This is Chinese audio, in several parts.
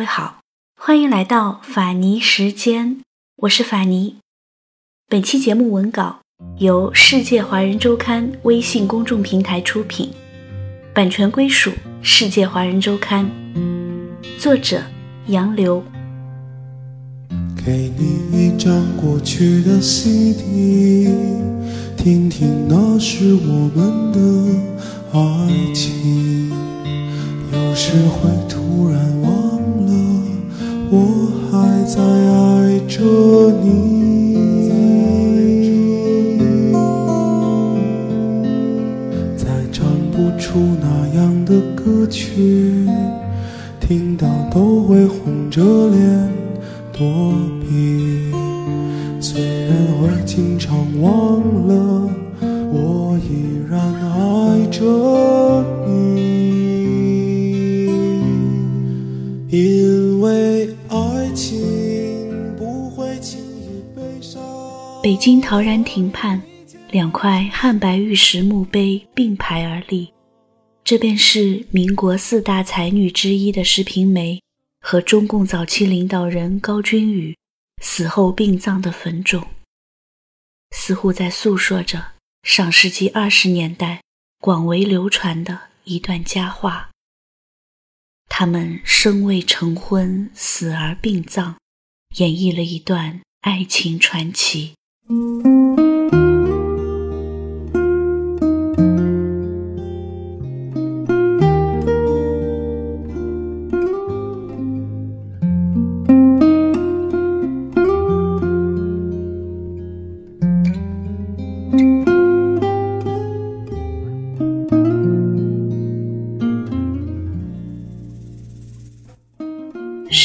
位好，欢迎来到法尼时间，我是法尼。本期节目文稿由世界华人周刊微信公众平台出品，版权归属世界华人周刊，作者杨流。给你一张过去的 CD，听听那是我们的爱情。有时会突然忘，我还在爱着你。再唱不出那样的歌曲，听到都会红着脸躲避。虽然会经常忘了，我依然爱着你。北京陶然亭畔，两块汉白玉石墓碑并排而立，这便是民国四大才女之一的石平梅和中共早期领导人高君宇死后殡葬的坟冢，似乎在诉说着上世纪二十年代广为流传的一段佳话。他们生未成婚，死而殡葬，演绎了一段爱情传奇。石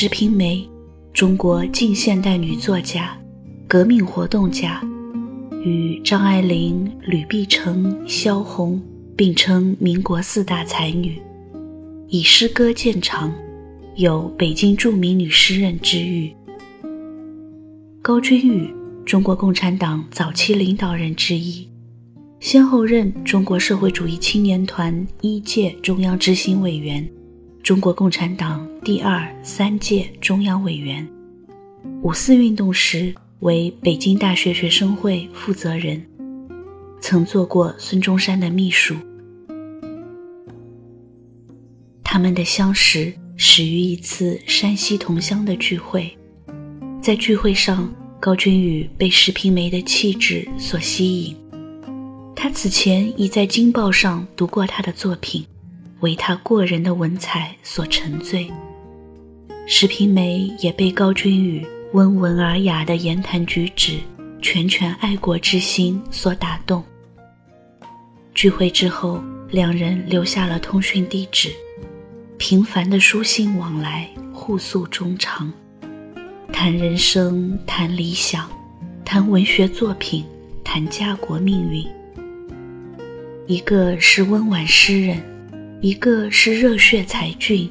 平梅，中国近现代女作家、革命活动家，与张爱玲、吕碧城、萧红并称民国四大才女，以诗歌见长，有“北京著名女诗人”之誉。高君宇，中国共产党早期领导人之一，先后任中国社会主义青年团一届中央执行委员。中国共产党第二、三届中央委员，五四运动时为北京大学学生会负责人，曾做过孙中山的秘书。他们的相识始于一次山西同乡的聚会，在聚会上，高君宇被石平梅的气质所吸引，他此前已在《京报》上读过她的作品。为他过人的文采所沉醉，石平梅也被高君宇温文尔雅的言谈举止、拳拳爱国之心所打动。聚会之后，两人留下了通讯地址，频繁的书信往来，互诉衷肠，谈人生，谈理想，谈文学作品，谈家国命运。一个是温婉诗人。一个是热血才俊，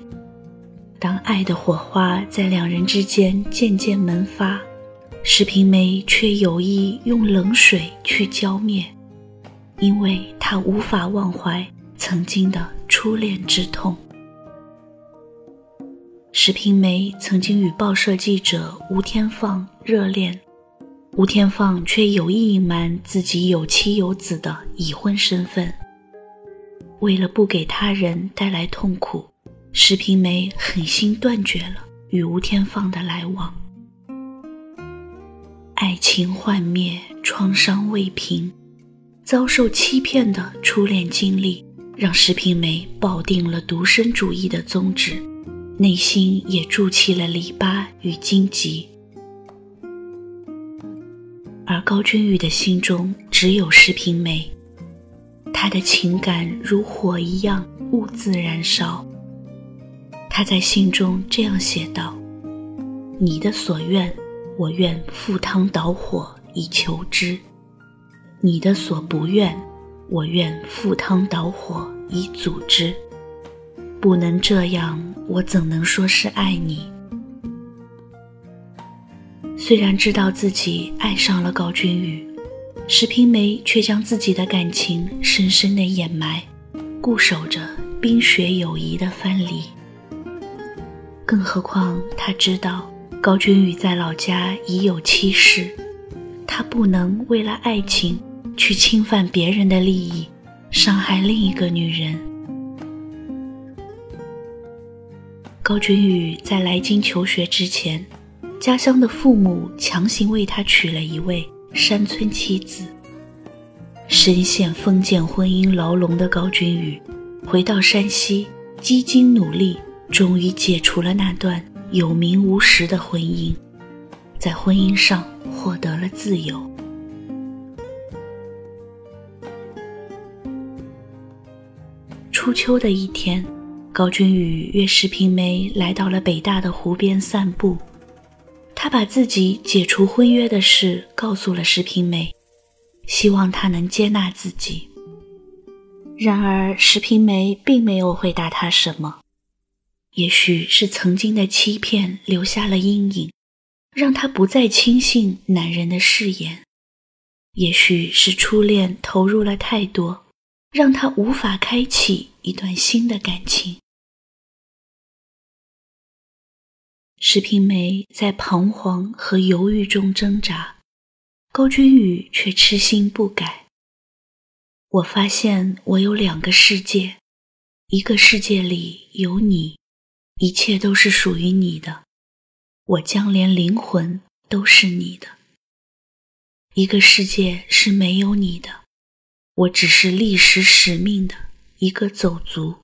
当爱的火花在两人之间渐渐萌发，石平梅却有意用冷水去浇灭，因为她无法忘怀曾经的初恋之痛。石平梅曾经与报社记者吴天放热恋，吴天放却有意隐瞒自己有妻有子的已婚身份。为了不给他人带来痛苦，石平梅狠心断绝了与吴天放的来往。爱情幻灭，创伤未平，遭受欺骗的初恋经历，让石平梅抱定了独身主义的宗旨，内心也筑起了篱笆与荆棘。而高君宇的心中只有石平梅。他的情感如火一样兀自燃烧。他在信中这样写道：“你的所愿，我愿赴汤蹈火以求之；你的所不愿，我愿赴汤蹈火以阻之。不能这样，我怎能说是爱你？”虽然知道自己爱上了高君宇。石平梅却将自己的感情深深的掩埋，固守着冰雪友谊的藩篱。更何况他知道高君宇在老家已有妻室，他不能为了爱情去侵犯别人的利益，伤害另一个女人。高君宇在来京求学之前，家乡的父母强行为他娶了一位山村妻子。深陷封建婚姻牢笼的高君宇，回到山西，几经努力，终于解除了那段有名无实的婚姻，在婚姻上获得了自由。初秋的一天，高君宇约石平梅来到了北大的湖边散步，他把自己解除婚约的事告诉了石平梅。希望他能接纳自己。然而，石平梅并没有回答他什么。也许是曾经的欺骗留下了阴影，让他不再轻信男人的誓言；也许是初恋投入了太多，让他无法开启一段新的感情。石平梅在彷徨和犹豫中挣扎。高君宇却痴心不改。我发现我有两个世界，一个世界里有你，一切都是属于你的，我将连灵魂都是你的；一个世界是没有你的，我只是历史使命的一个走卒。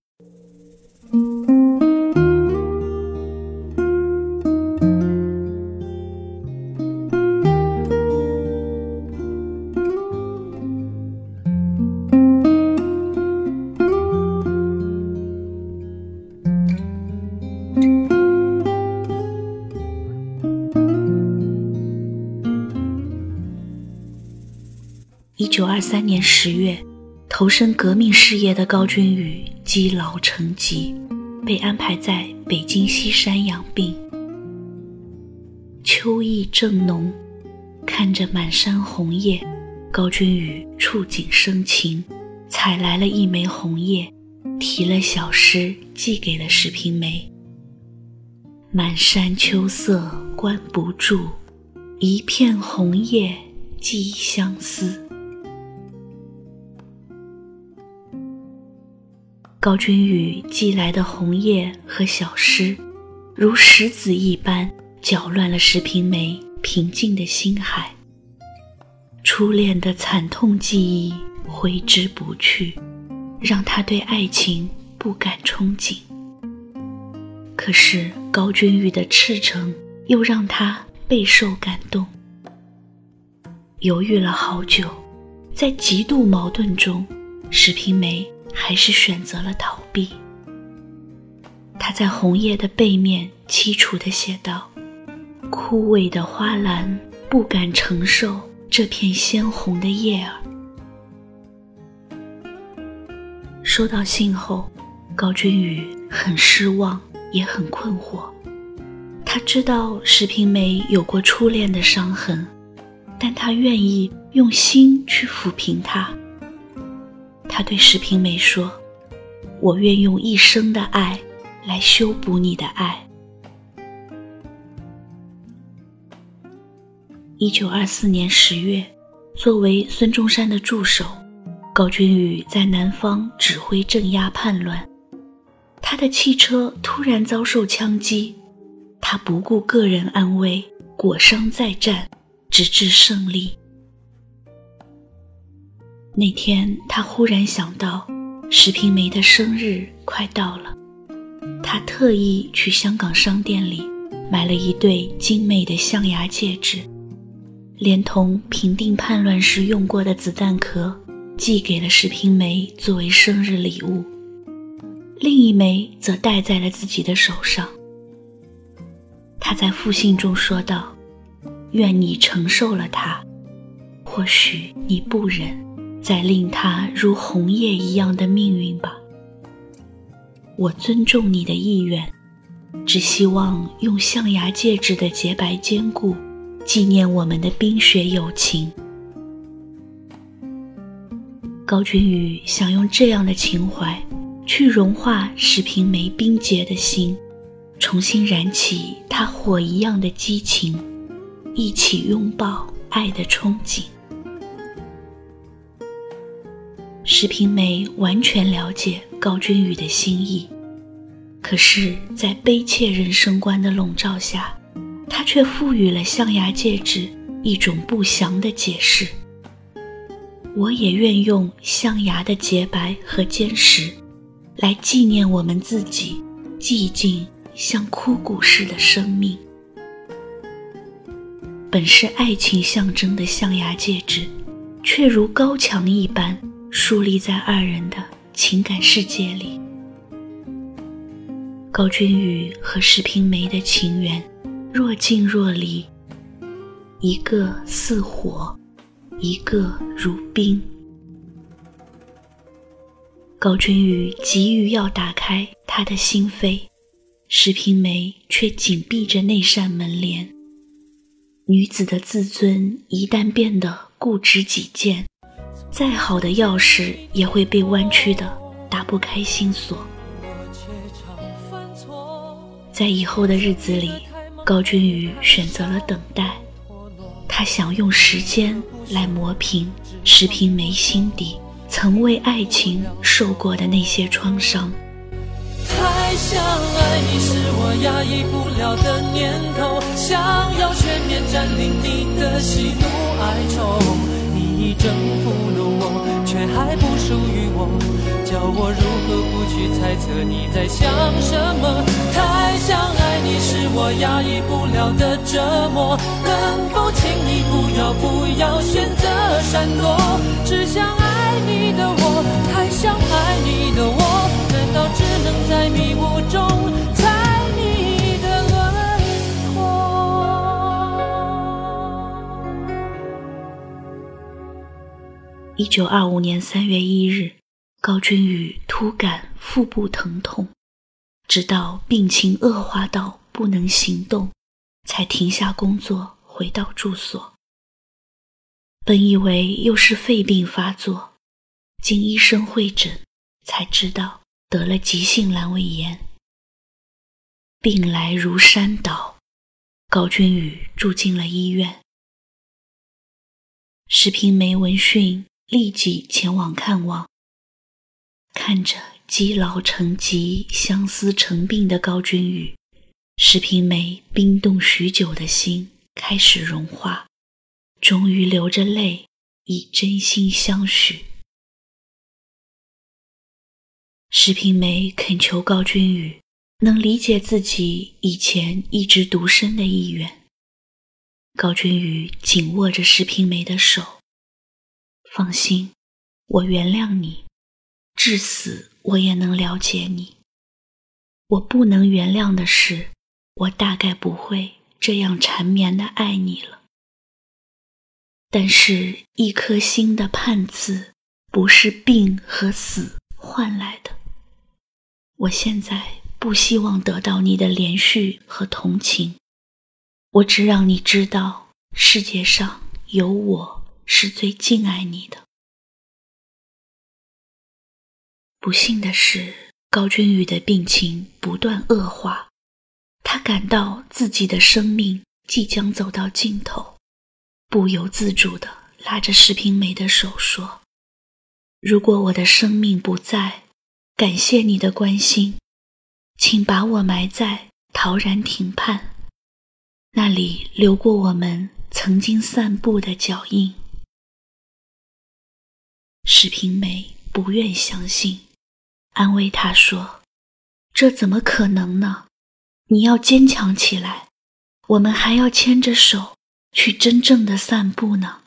一九二三年十月，投身革命事业的高君宇积劳成疾，被安排在北京西山养病。秋意正浓，看着满山红叶，高君宇触景生情，采来了一枚红叶，题了小诗寄给了石平梅：“满山秋色关不住，一片红叶寄相思。”高君宇寄来的红叶和小诗，如石子一般搅乱了石平梅平静的心海。初恋的惨痛记忆挥之不去，让他对爱情不敢憧憬。可是高君宇的赤诚又让他备受感动。犹豫了好久，在极度矛盾中，石平梅。还是选择了逃避。他在红叶的背面凄楚地写道：“枯萎的花篮不敢承受这片鲜红的叶儿。”收到信后，高君宇很失望，也很困惑。他知道石平梅有过初恋的伤痕，但他愿意用心去抚平它。他对石平梅说：“我愿用一生的爱来修补你的爱。”一九二四年十月，作为孙中山的助手，高君宇在南方指挥镇压叛乱。他的汽车突然遭受枪击，他不顾个人安危，裹伤再战，直至胜利。那天，他忽然想到，石平梅的生日快到了，他特意去香港商店里买了一对精美的象牙戒指，连同平定叛乱时用过的子弹壳，寄给了石平梅作为生日礼物。另一枚则戴在了自己的手上。他在复信中说道：“愿你承受了它，或许你不忍。”再令他如红叶一样的命运吧。我尊重你的意愿，只希望用象牙戒指的洁白坚固，纪念我们的冰雪友情。高君宇想用这样的情怀，去融化石平梅冰洁的心，重新燃起他火一样的激情，一起拥抱爱的憧憬。石平梅完全了解高君宇的心意，可是，在悲切人生观的笼罩下，她却赋予了象牙戒指一种不祥的解释。我也愿用象牙的洁白和坚实，来纪念我们自己寂静像枯骨似的生命。本是爱情象征的象牙戒指，却如高墙一般树立在二人的情感世界里。高君宇和石平梅的情缘若近若离，一个似火。一个如冰，高君宇急于要打开他的心扉，石平梅却紧闭着那扇门帘。女子的自尊一旦变得固执己见，再好的钥匙也会被弯曲的打不开心锁。在以后的日子里，高君宇选择了等待，他想用时间。来磨平石平梅心底曾为爱情受过的那些创伤。太想爱你是我压抑不了的念头，想要全面占领你的喜怒哀愁。你已征服了我，却还不属于我，叫我如何不去猜测你在想什么？太想爱你是我压抑不了的折磨，能否请你不要不要选择闪躲？只想爱你的我，太想爱你的我，难道只能在迷雾中一九二五年三月一日，高君宇突感腹部疼痛。直到病情恶化到不能行动，才停下工作，回到住所。本以为又是肺病发作，经医生会诊，才知道得了急性阑尾炎。病来如山倒，高君宇住进了医院。石平梅闻讯，立即前往看望，看着。积劳成疾、相思成病的高君宇，石平梅冰冻许久的心开始融化，终于流着泪，以真心相许。石平梅恳求高君宇能理解自己以前一直独身的意愿。高君宇紧握着石平梅的手，放心，我原谅你，至死。我也能了解你。我不能原谅的是，我大概不会这样缠绵的爱你了。但是，一颗心的判词，不是病和死换来的。我现在不希望得到你的怜恤和同情，我只让你知道，世界上有我是最敬爱你的。不幸的是，高君宇的病情不断恶化，他感到自己的生命即将走到尽头，不由自主地拉着石平梅的手说：“如果我的生命不在，感谢你的关心，请把我埋在陶然亭畔，那里留过我们曾经散步的脚印。”史平梅不愿相信。安慰他说：“这怎么可能呢？你要坚强起来，我们还要牵着手去真正的散步呢。”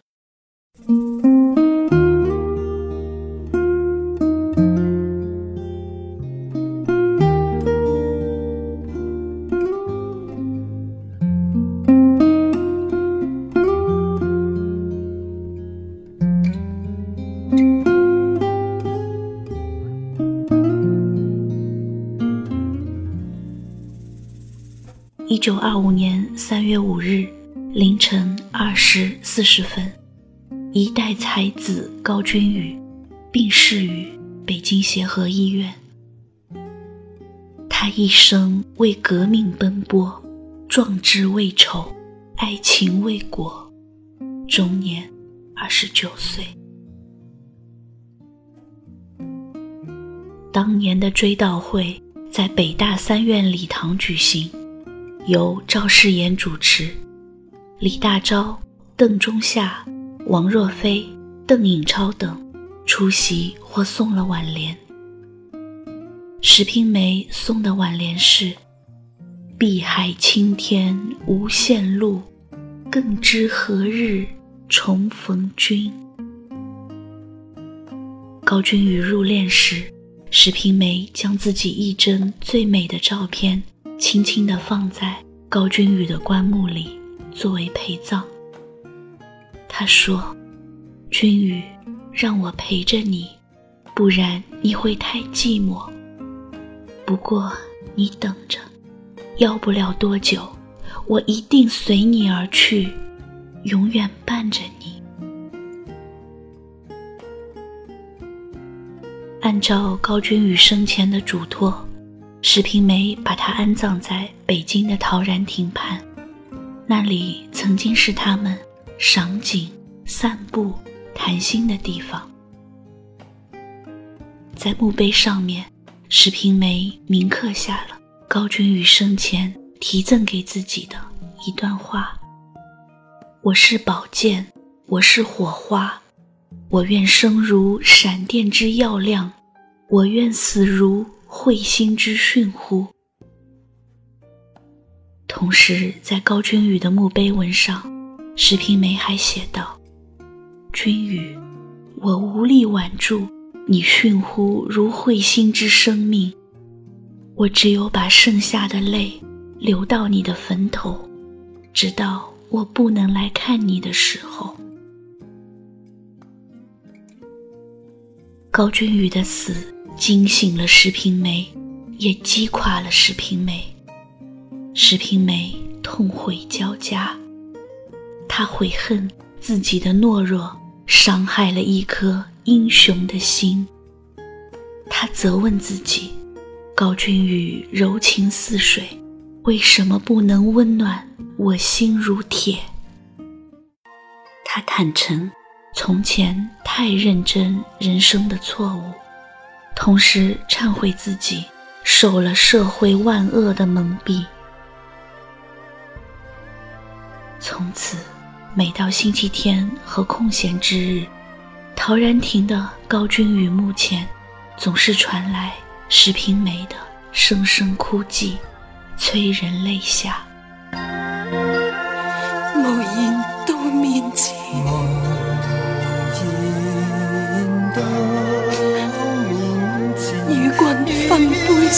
一九二五年三月五日凌晨二时四十分，一代才子高君宇病逝于北京协和医院。他一生为革命奔波，壮志未酬，爱情未果，终年二十九岁。当年的追悼会在北大三院礼堂举行，由赵世炎主持，李大钊、邓中夏、王若飞、邓颖超等出席或送了挽联。石平梅送的挽联是：“碧海青天无限路，更知何日重逢君。”高君宇入殓时。石平梅将自己一帧最美的照片，轻轻地放在高君宇的棺木里，作为陪葬。他说：“君宇，让我陪着你，不然你会太寂寞。不过你等着，要不了多久，我一定随你而去，永远伴着你。”按照高君宇生前的嘱托，石平梅把他安葬在北京的陶然亭畔，那里曾经是他们赏景、散步、谈心的地方。在墓碑上面，石平梅铭刻下了高君宇生前提赠给自己的一段话：“我是宝剑，我是火花。”我愿生如闪电之耀亮，我愿死如彗星之迅乎。同时，在高君宇的墓碑文上，石平梅还写道：“君宇，我无力挽住你迅乎如彗星之生命，我只有把剩下的泪流到你的坟头，直到我不能来看你的时候。”高君宇的死惊醒了石平梅，也击垮了石平梅。石平梅痛悔交加，她悔恨自己的懦弱伤害了一颗英雄的心。她责问自己：高君宇柔情似水，为什么不能温暖我心如铁？他坦诚。从前太认真人生的错误，同时忏悔自己受了社会万恶的蒙蔽。从此，每到星期天和空闲之日，陶然亭的高君宇墓前，总是传来石平梅的声声哭泣，催人泪下。无言到面前。杯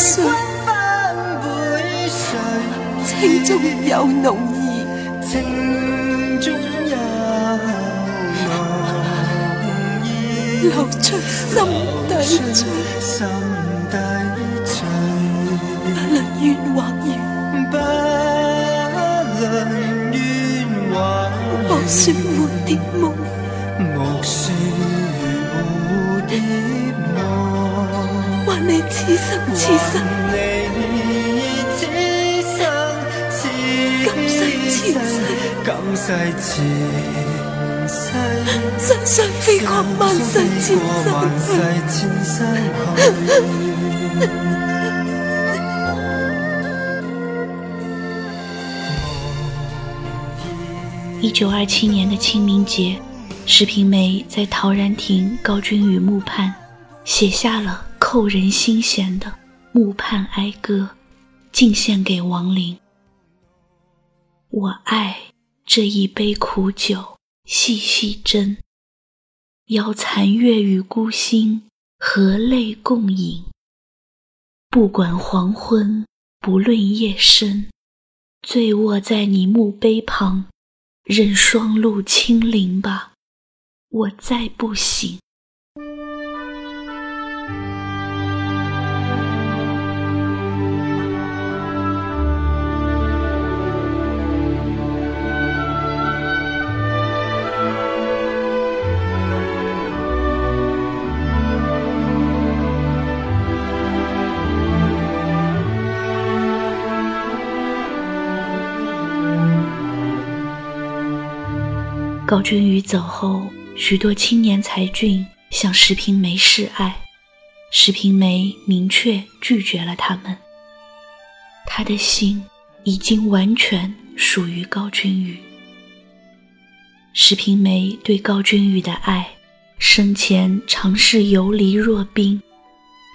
水，情中有浓意，情中有浓意，流出心底最，心底醉，不论怨或愿，不论怨或愿，莫说蝴蝶梦，莫说蝴蝶。你此生此世，今生今世前世，身上飞过万世千山。一九二七年的清明节，石平梅在陶然亭高君宇墓畔写下了。扣人心弦的木畔哀歌，敬献给亡灵。我爱这一杯苦酒，细细斟，邀残月与孤星，和泪共饮。不管黄昏，不论夜深，醉卧在你墓碑旁，任霜露清零吧，我再不醒。高君宇走后，许多青年才俊向石平梅示爱，石平梅明确拒绝了他们。他的心已经完全属于高君宇。石平梅对高君宇的爱，生前常是游离若冰，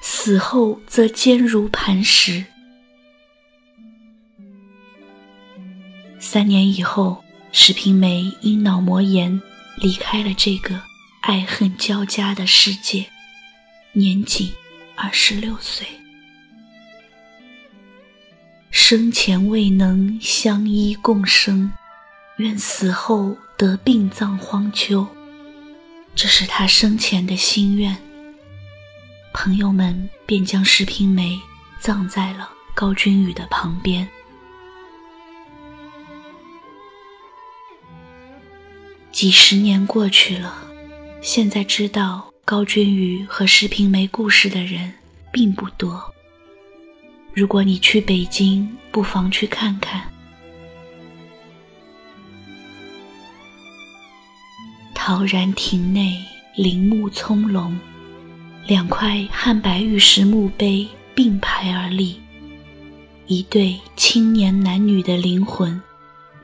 死后则坚如磐石。三年以后，石平梅因脑膜炎离开了这个爱恨交加的世界，年仅二十六岁。生前未能相依共生，愿死后得病葬荒丘，这是他生前的心愿。朋友们便将石平梅葬在了高君宇的旁边。几十年过去了，现在知道高君宇和石平梅故事的人并不多。如果你去北京，不妨去看看。陶然亭内林木葱茏，两块汉白玉石墓碑并排而立，一对青年男女的灵魂，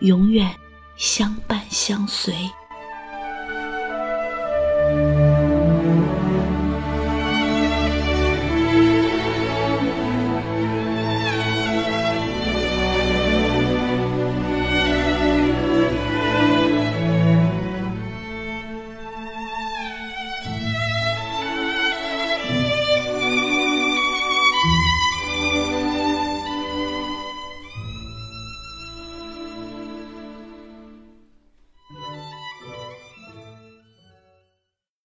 永远相伴相随。